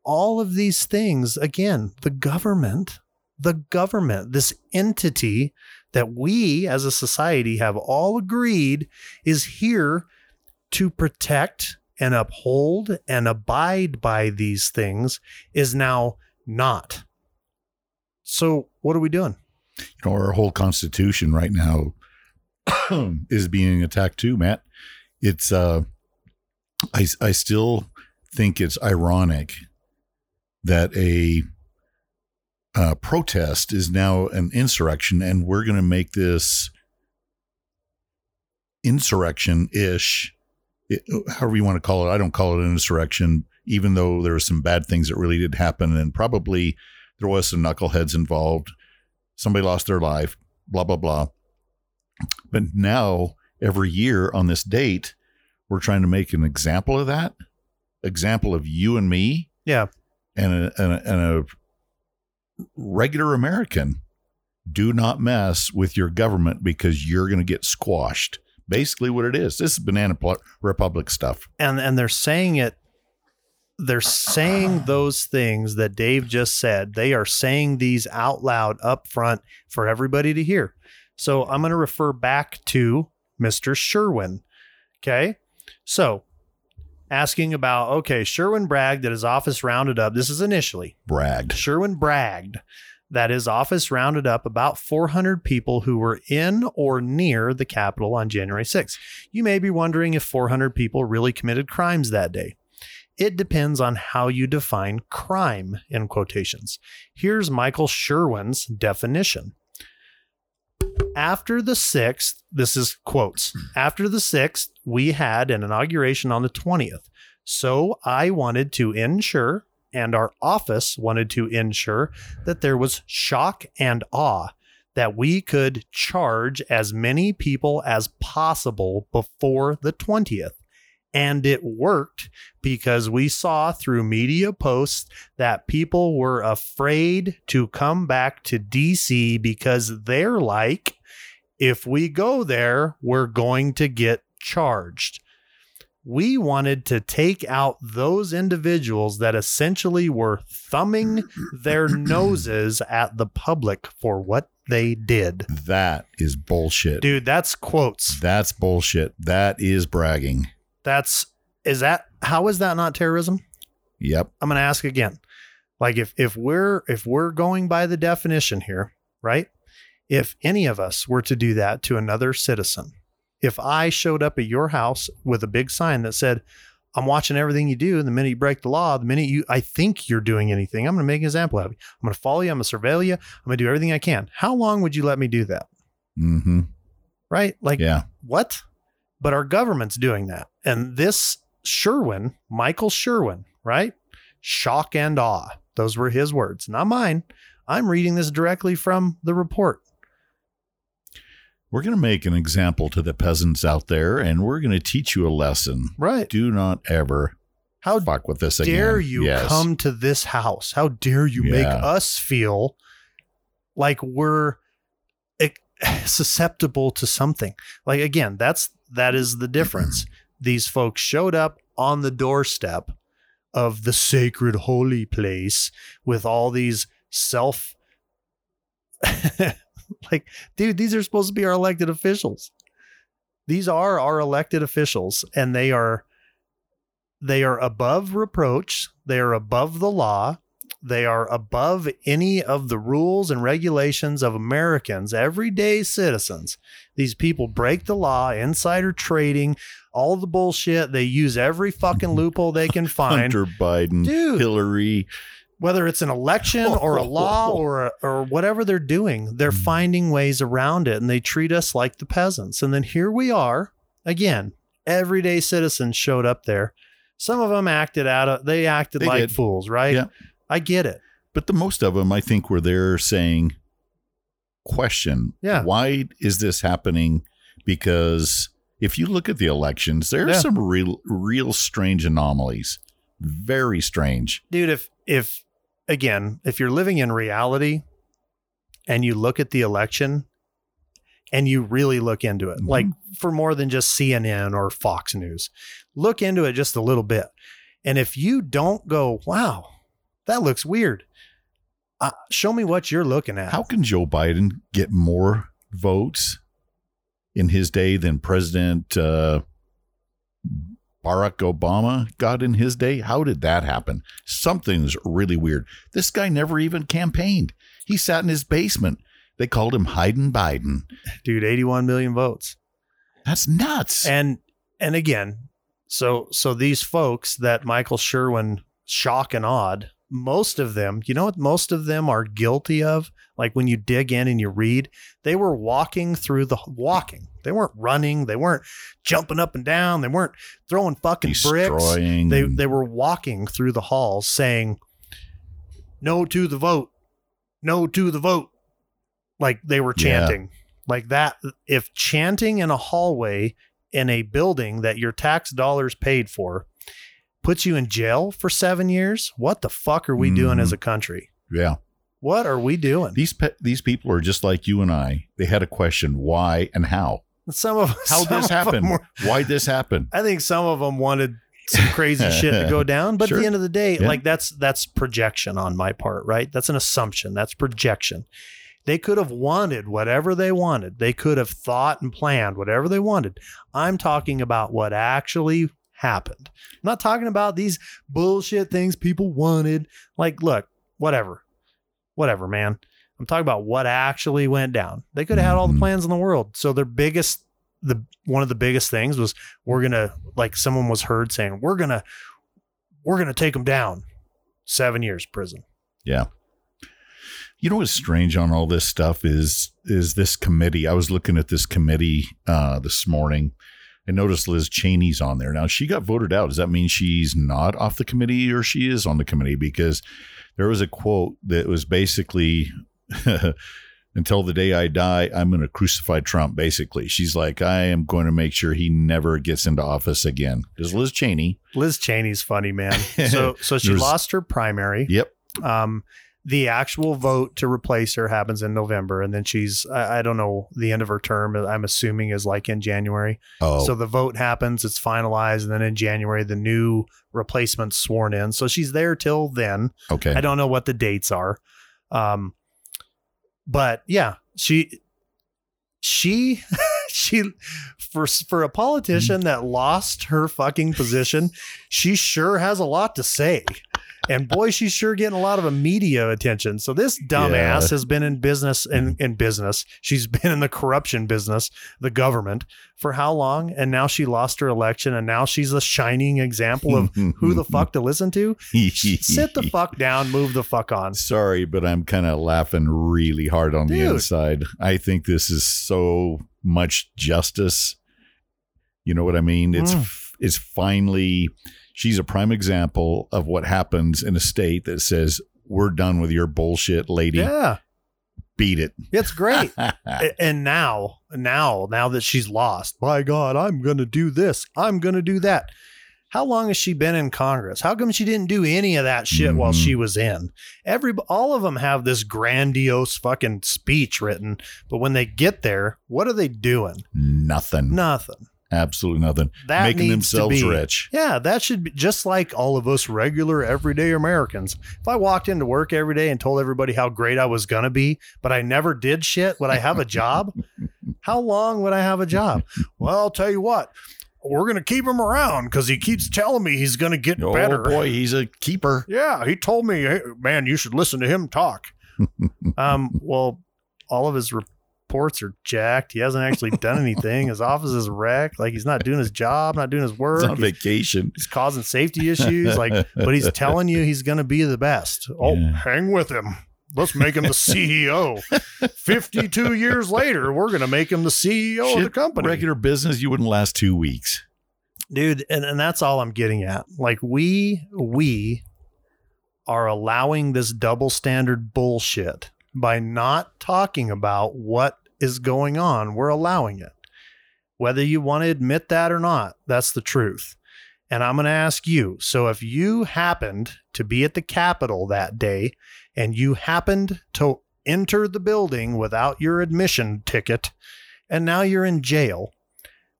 All of these things, again, the government, the government, this entity that we as a society have all agreed is here to protect and uphold and abide by these things, is now not. So, what are we doing? You know, our whole constitution right now (coughs) is being attacked too, Matt. It's uh I I still think it's ironic that a uh, protest is now an insurrection, and we're going to make this insurrection ish, however you want to call it. I don't call it an insurrection, even though there were some bad things that really did happen, and probably there was some knuckleheads involved. Somebody lost their life, blah blah blah. But now, every year on this date, we're trying to make an example of that, example of you and me, Yeah. and a, and a, and a regular American. Do not mess with your government because you're going to get squashed. Basically, what it is. This is banana republic stuff. and and they're saying it they're saying (sighs) those things that Dave just said. They are saying these out loud up front for everybody to hear. So I'm going to refer back to Mr. Sherwin. Okay. So asking about, okay, Sherwin bragged that his office rounded up. This is initially. Bragged. Sherwin bragged that his office rounded up about 400 people who were in or near the Capitol on January 6th. You may be wondering if 400 people really committed crimes that day. It depends on how you define crime in quotations. Here's Michael Sherwin's definition. After the 6th, this is quotes. After the 6th, we had an inauguration on the 20th. So I wanted to ensure and our office wanted to ensure that there was shock and awe that we could charge as many people as possible before the 20th. And it worked because we saw through media posts that people were afraid to come back to DC because they're like, if we go there, we're going to get charged we wanted to take out those individuals that essentially were thumbing their (clears throat) noses at the public for what they did. That is bullshit. Dude, that's quotes. That's bullshit. That is bragging. That's is that how is that not terrorism? Yep. I'm going to ask again. Like if if we're if we're going by the definition here, right? If any of us were to do that to another citizen, if I showed up at your house with a big sign that said, I'm watching everything you do. And the minute you break the law, the minute you I think you're doing anything, I'm going to make an example of you. I'm going to follow you. I'm going to surveil you. I'm going to do everything I can. How long would you let me do that? Mm-hmm. Right? Like, Yeah. what? But our government's doing that. And this Sherwin, Michael Sherwin, right? Shock and awe. Those were his words, not mine. I'm reading this directly from the report. We're going to make an example to the peasants out there, and we're going to teach you a lesson. Right. Do not ever How fuck with this again. dare you Yes. come to this house? How dare you make us feel like we're (sighs) susceptible to something? Like again, that's that is the difference. (clears throat) These folks showed up on the doorstep of the sacred holy place with all these self (laughs) like dude, these are supposed to be our elected officials. These are our elected officials and they are they are above reproach. They are above the law. They are above any of the rules and regulations of Americans, everyday citizens. These people break the law, insider trading, all the bullshit. They use every fucking loophole they can (laughs) find, Hunter Biden, Dude. Hillary. whether it's an election (laughs) or a law or or whatever they're doing. They're mm. finding ways around it, and they treat us like the peasants. And then here we are again. Everyday citizens showed up there. Some of them acted out of they acted They like did. fools, right? Yeah. I get it. But the most of them, I think, were there saying, question, Yeah. why is this happening? Because if you look at the elections, there are Yeah. some real, real strange anomalies. Very strange. dude if if again if you're living in reality and you look at the election and you really look into it, Mhm. like for more than just CNN or Fox News, look into it just a little bit. And if you don't go, wow, that looks weird, uh, show me what you're looking at. How can Joe Biden get more votes in his day than President uh, Barack Obama got in his day? How did that happen? Something's really weird. This guy never even campaigned. He sat in his basement. They called him Hidin' Biden. Dude, 81 million votes. That's nuts. And and again, so so these folks that Michael Sherwin shock and awed, most of them, you know what most of them are guilty of? Like when you dig in and you read, they were walking through the walking. They weren't running, they weren't jumping up and down, they weren't throwing fucking bricks. They they were walking through the halls saying no to the vote. No to the vote. Like they were Yeah. chanting. Like that if chanting in a hallway in a building that your tax dollars paid for puts you in jail for 7 years, what the fuck are we doing Mhm. as a country? yeah. What are we doing? These pe- these people are just like you and I. They had a question why and how. Some of How (laughs) some this happened? were- Why this happened? (laughs) I think some of them wanted some crazy (laughs) shit to go down, but at the end of the day, Yeah. like that's that's projection on my part, right? That's an assumption. That's projection. They could have wanted whatever they wanted. They could have thought and planned whatever they wanted. I'm talking about what actually happened. I'm not talking about these bullshit things people wanted. Like, look, whatever. Whatever, man. I'm talking about what actually went down. They could have had all the Mhm. plans in the world. So their biggest the one of the biggest things was we're gonna like someone was heard saying we're gonna we're gonna take them down seven years prison Yeah. You know what's strange on all this stuff is is this committee. I was looking at this committee uh, this morning. I noticed Liz Cheney's on there. Now she got voted out. Does that mean she's not off the committee or she is on the committee? Because there was a quote that was basically (laughs) until the day I die, I'm going to crucify Trump. Basically, she's like, I am going to make sure he never gets into office again. Does Liz Cheney? liz cheney's funny man so (laughs) so she lost her primary Yep. um the actual vote to replace her happens in november and then she's i, I don't know the end of her term i'm assuming is like in january Oh, so the vote happens it's finalized and then in january the new replacement's sworn in so she's there till then okay. I don't know what the dates are. Um, but yeah, she, she, (laughs) she, for for a politician that lost her fucking position, she sure has a lot to say. And boy, she's sure getting a lot of media attention. So this dumbass Yeah. has been in business in, in business. She's been in the corruption business, the government, for how long? And now she lost her election, and now she's a shining example of who the fuck to listen to. Sit the fuck down, move the fuck on. Sorry, but I'm kind of laughing really hard on the inside. I think this is so much justice. You know what I mean? It's Mm. it's finally she's a prime example of what happens in a state that says we're done with your bullshit, lady. Yeah, Beat it. it's great. (laughs) And now, now, now that she's lost, by God, I'm going to do this. I'm going to do that. How long has she been in Congress? How come she didn't do any of that shit while Mhm. she was in? Every all of them have this grandiose fucking speech written, but when they get there, what are they doing? nothing. Nothing. Absolutely nothing. That Making themselves be- rich. Yeah, that should be just like all of us regular everyday Americans. If I walked into work every day and told everybody how great I was going to be, but I never did shit, would I have a job? (laughs) how long would I have a job? Well, I'll tell you what. We're going to keep him around because he keeps telling me he's going to get Oh better. boy, he's a keeper. Yeah, he told me, hey, man, you should listen to him talk. (laughs) um, well, all of his reports are jacked. He hasn't actually done anything. His office is wrecked. Like he's not doing his job, not doing his work. He's on He's- vacation. he's causing safety issues like but he's telling you he's going to be the best oh Yeah. hang with him let's make him the (laughs) ceo 52 years later we're going to make him the ceo of the company Regular business, you wouldn't last two weeks. dude and, and that's all i'm getting at like we we are allowing this double standard bullshit by not talking about what is going on we're allowing it whether you want to admit that or not that's the truth and i'm going to ask you so if you happened to be at the capitol that day and you happened to enter the building without your admission ticket and now you're in jail.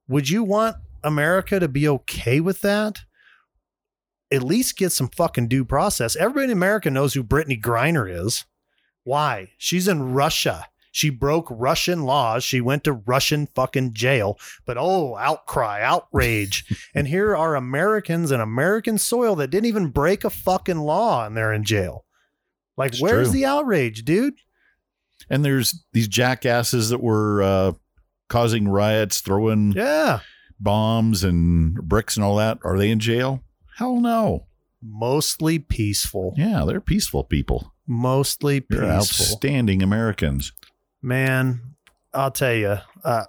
Would you want America to be okay with that? At least get some fucking due process. Everybody in America knows who Brittney Griner is. Why? She's in Russia. She broke Russian laws. She went to Russian fucking jail. But oh, outcry, outrage. (laughs) and here are Americans in American soil that didn't even break a fucking law and they're in jail. Like, It's where's true. the outrage, dude? And there's these jackasses that were uh, causing riots, throwing Yeah. bombs and bricks and all that. Are they in jail? Hell no. Mostly peaceful. Yeah, they're peaceful people. Mostly They're peaceful. outstanding Americans. Man, I'll tell you, uh,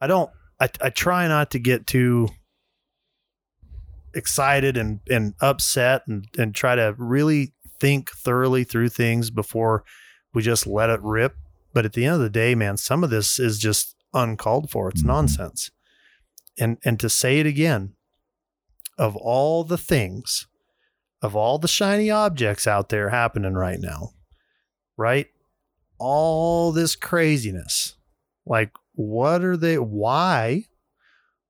I don't, I, I try not to get too excited and, and upset and, and try to really think thoroughly through things before we just let it rip. But at the end of the day, man, some of this is just uncalled for. It's Mhm. nonsense. And, and to say it again, of all the things, of all the shiny objects out there happening right now, right? All this craziness. Like, what are they? Why?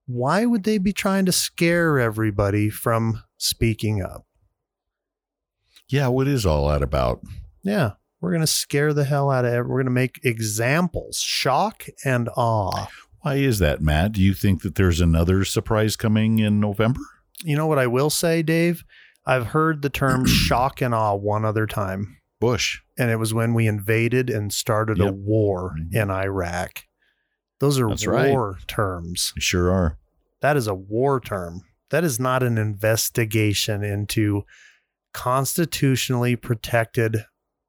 Why would they be trying to scare everybody from speaking up? Yeah, what is all that about? Yeah, we're going to scare the hell out of it. We're going to make examples, shock and awe. Why is that, Matt? Do you think that there's another surprise coming in November? You know what I will say, Dave? I've heard the term (clears throat) shock and awe one other time. Bush. and it was when we invaded and started a Yep. war Mhm. in Iraq. Those are That's right. war terms. You sure are. That is a war term. That is not an investigation into constitutionally protected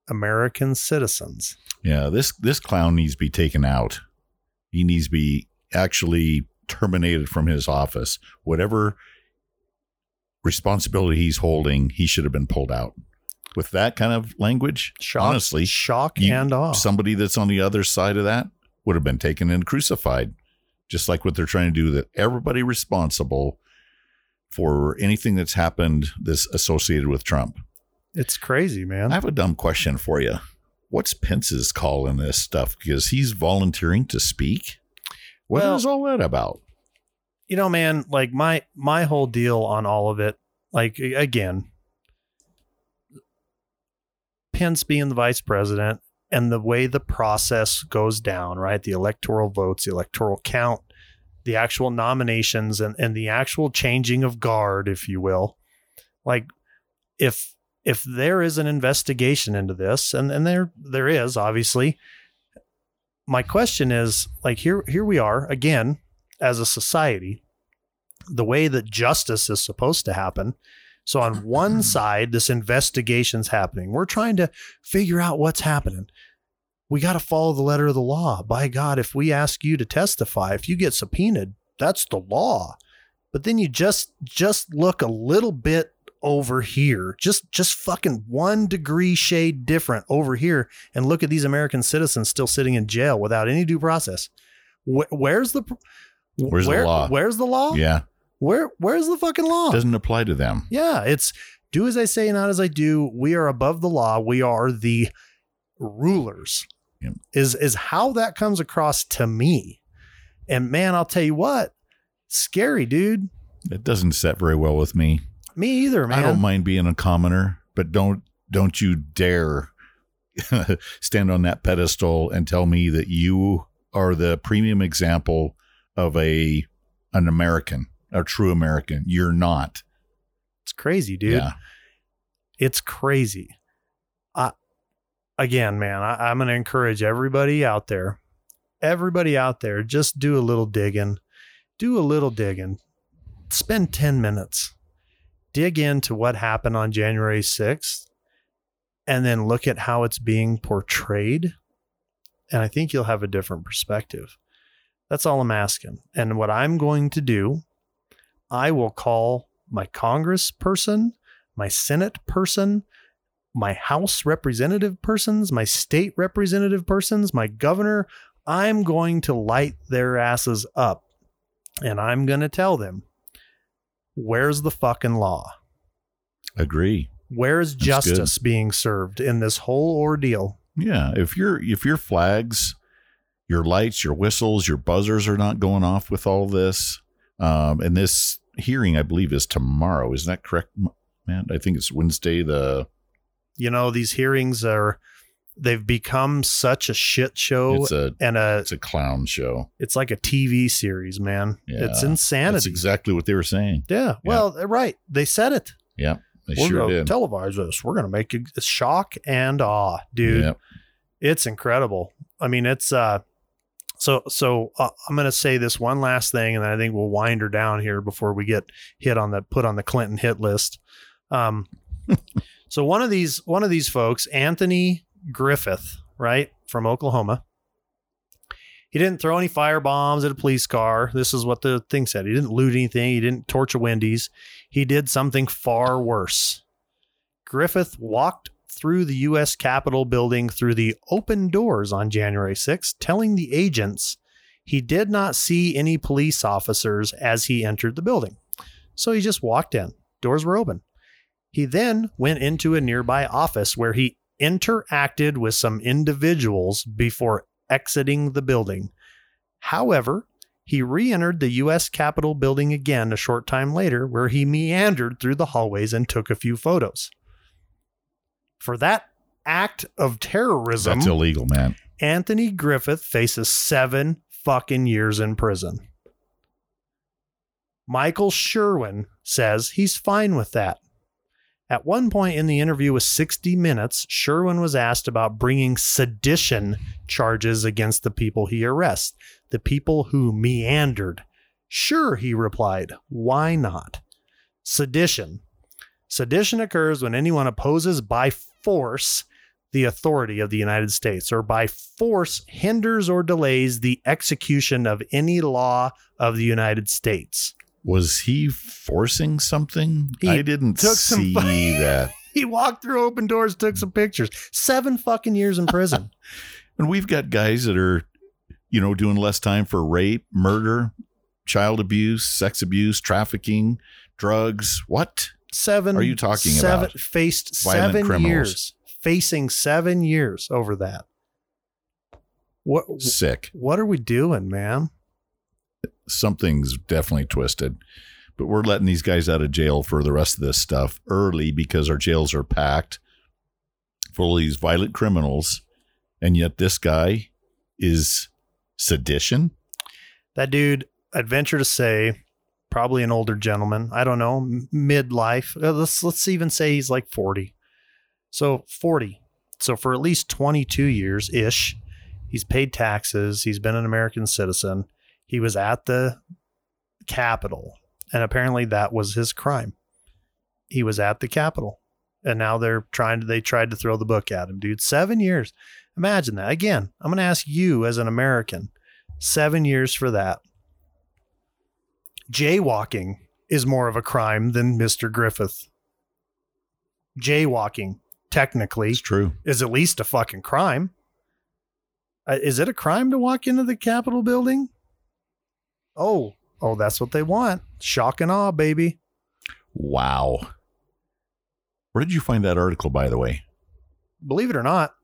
American citizens. Yeah, this this clown needs to be taken out. He needs to be actually terminated from his office. Whatever responsibility he's holding, he should have been pulled out. With that kind of language, Shock, honestly, shock you- and awe. somebody that's on the other side of that would have been taken and crucified. Just like what they're trying to do that everybody responsible for anything that's happened that's associated with Trump. it's crazy, man. I have a dumb question for you. What's Pence's call in this stuff? Because he's volunteering to speak. What is Well- all that about? you know, man, like my my whole deal on all of it, like again, Pence being the vice president and the way the process goes down, right? The electoral votes, the electoral count, the actual nominations and, and the actual changing of guard, if you will. Like if if there is an investigation into this, and, and there there is, obviously, my question is like here here we are again as a society the way that justice is supposed to happen so on one side this investigation's happening. We're trying to figure out what's happening. We got to follow the letter of the law. By god if we ask you to testify if you get subpoenaed that's the law. But then you just just look a little bit over here. Just just fucking one degree shade different over here and look at these american citizens still sitting in jail without any due process. Wh- where's the Where's the law? Where's the law? Yeah, Where where's the fucking law? doesn't apply to them. yeah, it's do as I say, not as I do. We are above the law. We are the rulers. Is is how that comes across to me. And man, I'll tell you what, scary, dude. It doesn't set very well with me. Me either, man. I don't mind being a commoner, but don't don't you dare (laughs) stand on that pedestal and tell me that you are the premium example of a an American, a true American. You're not. It's crazy, dude. Yeah. It's crazy. I, again, man, I, I'm going to encourage everybody out there, everybody out there, just do a little digging. Do a little digging. Spend 10 minutes. Dig into what happened on January 6th and then look at how it's being portrayed. And I think you'll have a different perspective. That's all I'm asking. And what I'm going to do, I will call my Congress person, my Senate person, my House representative persons, my state representative persons, my governor. I'm going to light their asses up and I'm going to tell them where's the fucking law? Agree. Where's That's justice being served in this whole ordeal? Yeah. If your if your flags your lights, your whistles, your buzzers are not going off with all this. Um, and this hearing, I believe, is tomorrow. Isn't that correct, man? I think it's Wednesday. The You know, these hearings are they've become such a shit show it's a and a it's a clown show. it's like a TV series, man. Yeah, it's That's exactly what they were saying. yeah. Well, they're right. They said it. Yeah, they We're sure gonna did. televise this. We're gonna make it shock and awe, dude. Yeah. It's incredible. I mean, it's uh so so uh, I'm going to say this one last thing and then I think we'll wind her down here before we get hit on the put on the Clinton hit list. Um (laughs) so one of these one of these folks, Anthony Griffith, right? From Oklahoma. He didn't throw any fire bombs at a police car. This is what the thing said. He didn't loot anything. He didn't torch a Wendy's. He did something far worse. Griffith walked through the U.S. Capitol building through the open doors on January 6, telling the agents he did not see any police officers as he entered the building. So he just walked in. Doors were open. He then went into a nearby office where he interacted with some individuals before exiting the building. However, he re entered the U.S. Capitol building again a short time later, where he meandered through the hallways and took a few photos. For that act of terrorism, That's illegal, man. Anthony Griffith faces seven fucking years in prison. Michael Sherwin says he's fine with that. At one point in the interview with 60 Minutes, Sherwin was asked about bringing sedition charges against the people he arrests, the people who meandered. Sure, he replied. Why not? Sedition. Sedition occurs when anyone opposes by force the authority of the United States or by force hinders or delays the execution of any law of the United States. Was he forcing something? He I didn't took some see fu- (laughs) that. He walked through open doors, took some pictures. Seven fucking years in prison. (laughs) And we've got guys that are, you know, doing less time for rape, murder, child abuse, sex abuse, trafficking, drugs. What? Seven. Are you talking seven, about Faced seven criminals? years. Facing seven years over that. What? Sick. What are we doing, man? Something's definitely twisted. But we're letting these guys out of jail for the rest of this stuff early because our jails are packed full of these violent criminals. And yet this guy is sedition. That dude, I'd venture to say, probably an older gentleman. I don't know, midlife. Uh, Let's let's even say he's like 40. So 40. So for at least 22 years ish, he's paid taxes. He's been an American citizen. He was at the Capitol, and apparently that was his crime. He was at the Capitol, and now they're trying to. They tried to throw the book at him, dude. Seven years. Imagine that. Again, I'm going to ask you as an American, seven years for that. Jaywalking is more of a crime than Mr. Griffith. Jaywalking, technically, It's true. is at least a fucking crime. Uh, is it a crime to walk into the Capitol building? Oh, oh, that's what they want. Shock and awe, baby. Wow. Where did you find that article, by the way? Believe it or not,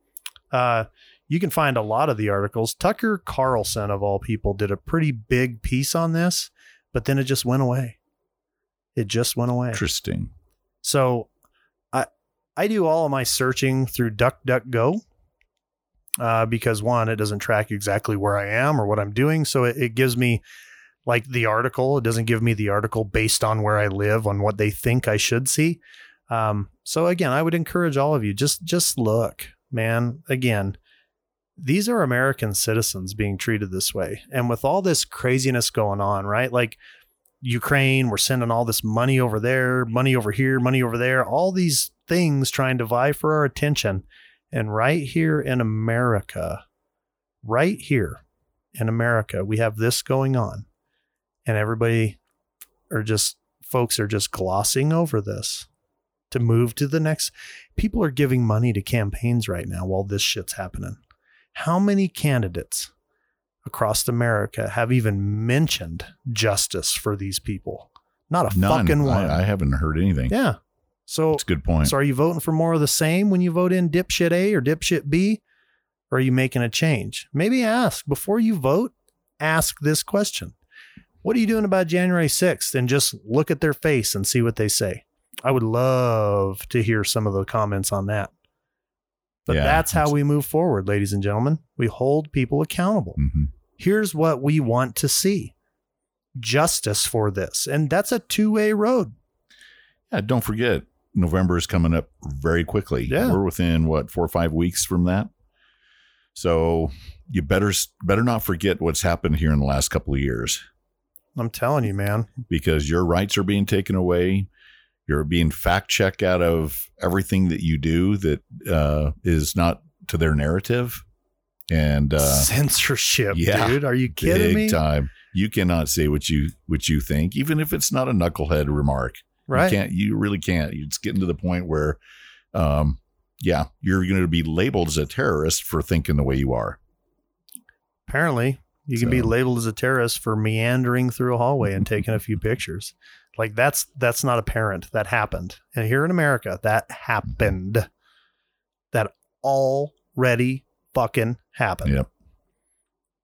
uh, you can find a lot of the articles. Tucker Carlson, of all people, did a pretty big piece on this, but then it just went away. It just went away. Interesting. So I I do all of my searching through DuckDuckGo uh, because one, it doesn't track exactly where I am or what I'm doing. So it, it gives me like the article. It doesn't give me the article based on where I live, on what they think I should see. Um, so again, I would encourage all of you just just look, man. Again, these are American citizens being treated this way, and with all this craziness going on, right? Like Ukraine, we're sending all this money over there, money over here, money over there, all these things trying to vie for our attention. And right here in America, right here in America, we have this going on. And everybody are just, folks are just glossing over this to move to the next. People are giving money to campaigns right now while this shit's happening. How many candidates across America have even mentioned justice for these people? Not a None. fucking one. I, I haven't heard anything. yeah. So That's a good point. so are you voting for more of the same when you vote in dipshit A or dipshit B? Or are you making a change? Maybe ask before you vote, ask this question. What are you doing about January 6th? And just look at their face and see what they say. I would love to hear some of the comments on that. But Yeah, that's how we move forward, ladies and gentlemen. We hold people accountable. hmm Here's what we want to see justice for this. And that's a two way road. Yeah, don't forget, November is coming up very quickly. Yeah. We're within what four or five weeks from that. So you better better not forget what's happened here in the last couple of years I'm telling you, man. because your rights are being taken away. You're being fact checked out of everything that you do that uh, is not to their narrative, and uh, Censorship, yeah, dude. Are you kidding big me? time. You cannot say what you what you think, even if it's not a knucklehead remark. Right. You can't. You really can't. It's getting to the point where, um, yeah, you're going to be labeled as a terrorist for thinking the way you are. Apparently, you can be labeled as a terrorist for meandering through a hallway and taking a few pictures. Like that's that's not apparent. That happened. And here in America, that happened. That already fucking happened. Yep.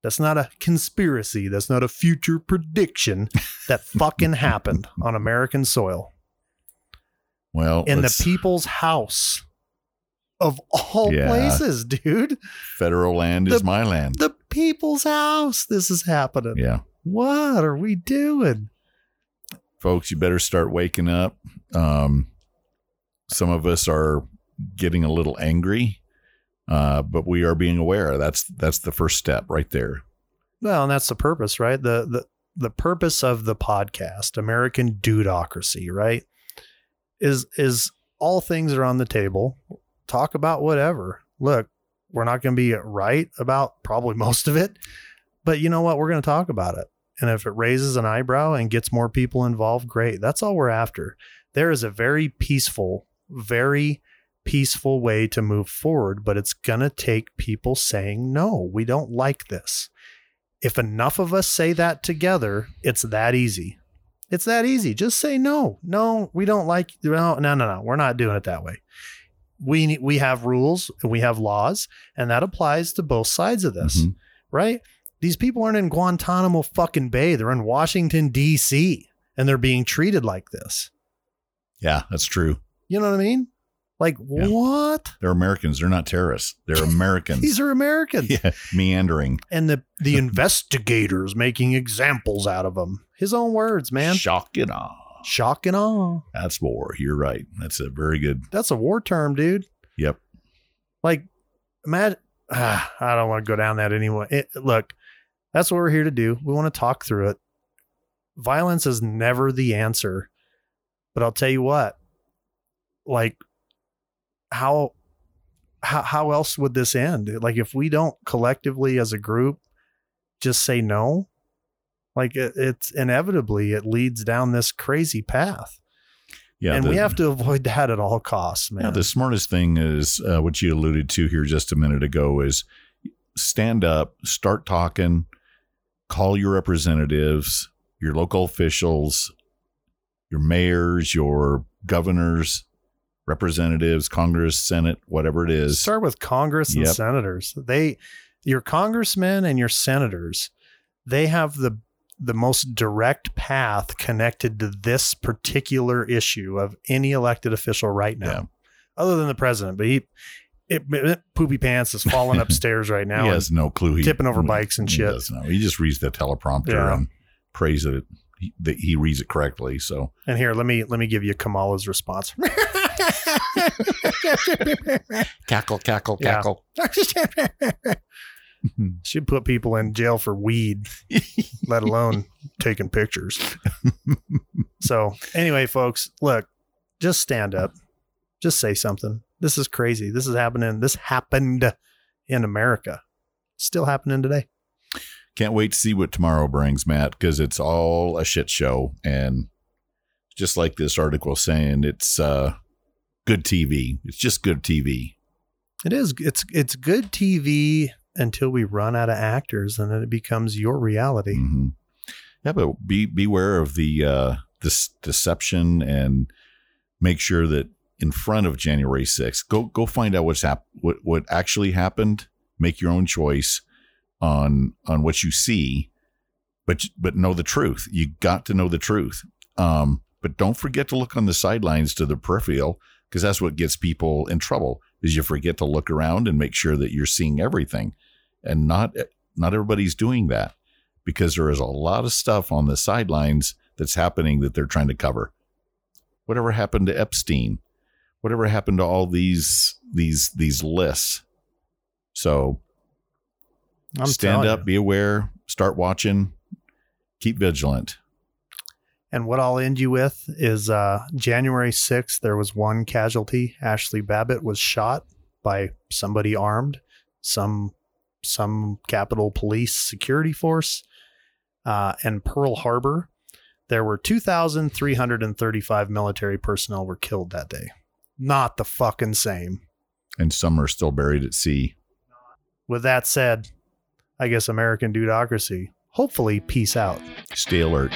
That's not a conspiracy. That's not a future prediction. (laughs) That fucking happened on American soil. Well, In the people's house. Of all Yeah. places, dude. federal land is my land. The people's house. This is happening. yeah, What are we doing? Folks, you better start waking up. Um, some of us are getting a little angry, uh, but we are being aware. That's that's the first step right there. Well, and that's the purpose, right? The the the purpose of the podcast, American Dudocracy, right? Is is all things are on the table. Talk about whatever. Look, we're not going to be right about probably (laughs) most of it, but you know what? We're going to talk about it. And if it raises an eyebrow and gets more people involved, great. That's all we're after. There is a very peaceful, very peaceful way to move forward, but it's going to take people saying, no, we don't like this. If enough of us say that together, it's that easy. It's that easy. Just say no. No, we don't like no no no no. We're not doing it that way. We we have rules and we have laws and that applies to both sides of this, Mhm. right? These people aren't in Guantanamo fucking Bay. They're in Washington D.C. and they're being treated like this. Yeah, that's true. You know what I mean? Like Yeah. what? They're Americans. They're not terrorists. They're (laughs) Americans. These are Americans. yeah, meandering. And the the (laughs) investigators making examples out of them. His own words, man. Shock and awe. Shock and awe. That's war. You're right. That's a very good. That's a war term, dude. Yep. Like, imagine. (sighs) Ah, I don't want to go down that anyway. It, look, that's what we're here to do. We want to talk through it. Violence is never the answer, but I'll tell you what. Like, how how how else would this end? Like, if we don't collectively as a group just say no, like it, it's inevitably it leads down this crazy path, Yeah, and the- we have to avoid that at all costs, man. Yeah, the smartest thing is uh, what you alluded to here just a minute ago is stand up, start talking, call your representatives, your local officials, your mayors, your governors, representatives, Congress, Senate, whatever it is. Start with Congress and Yep. senators. They, your congressmen and your senators, they have the the most direct path connected to this particular issue of any elected official right now, Yeah. other than the president. But he, it, it- poopy pants is falling (laughs) upstairs right now. he has no clue. He, tipping over bikes and he shit. doesn't know. He just reads the teleprompter Yeah. and prays that, it, that he reads it correctly. So And here, let me let me give you Kamala's response. (laughs) cackle, cackle, cackle. (laughs) She'd put people in jail for weed, let alone taking pictures. so, anyway, folks, look, just stand up. Just say something. This is crazy. This is happening. This happened in America. Still happening today. Can't wait to see what tomorrow brings, Matt, because it's all a shit show. And just like this article saying, it's uh, good TV. It's just good TV. It is. It's it's good TV until we run out of actors, and then it becomes your reality. hmm Yeah, but be beware of the uh, this deception and make sure that in front of January 6th, go go find out what's hap- what what actually happened make your own choice on on what you see, but but know the truth. You got to know the truth. Um, but don't forget to look on the sidelines to the peripheral because that's what gets people in trouble. Is you forget to look around and make sure that you're seeing everything, and not not everybody's doing that because there is a lot of stuff on the sidelines that's happening that they're trying to cover. Whatever happened to Epstein? Whatever happened to all these these these lists? So I'm stand up, you. be aware, start watching, keep vigilant. And what I'll end you with is uh, January 6th, there was one casualty. Ashli Babbitt was shot by somebody armed, some some Capitol Police security force. Uh, and Pearl Harbor, there were 2,335 military personnel were killed that day. Not the fucking same. And some are still buried at sea. With that said, I guess American Dudocracy, hopefully, peace out. Stay alert.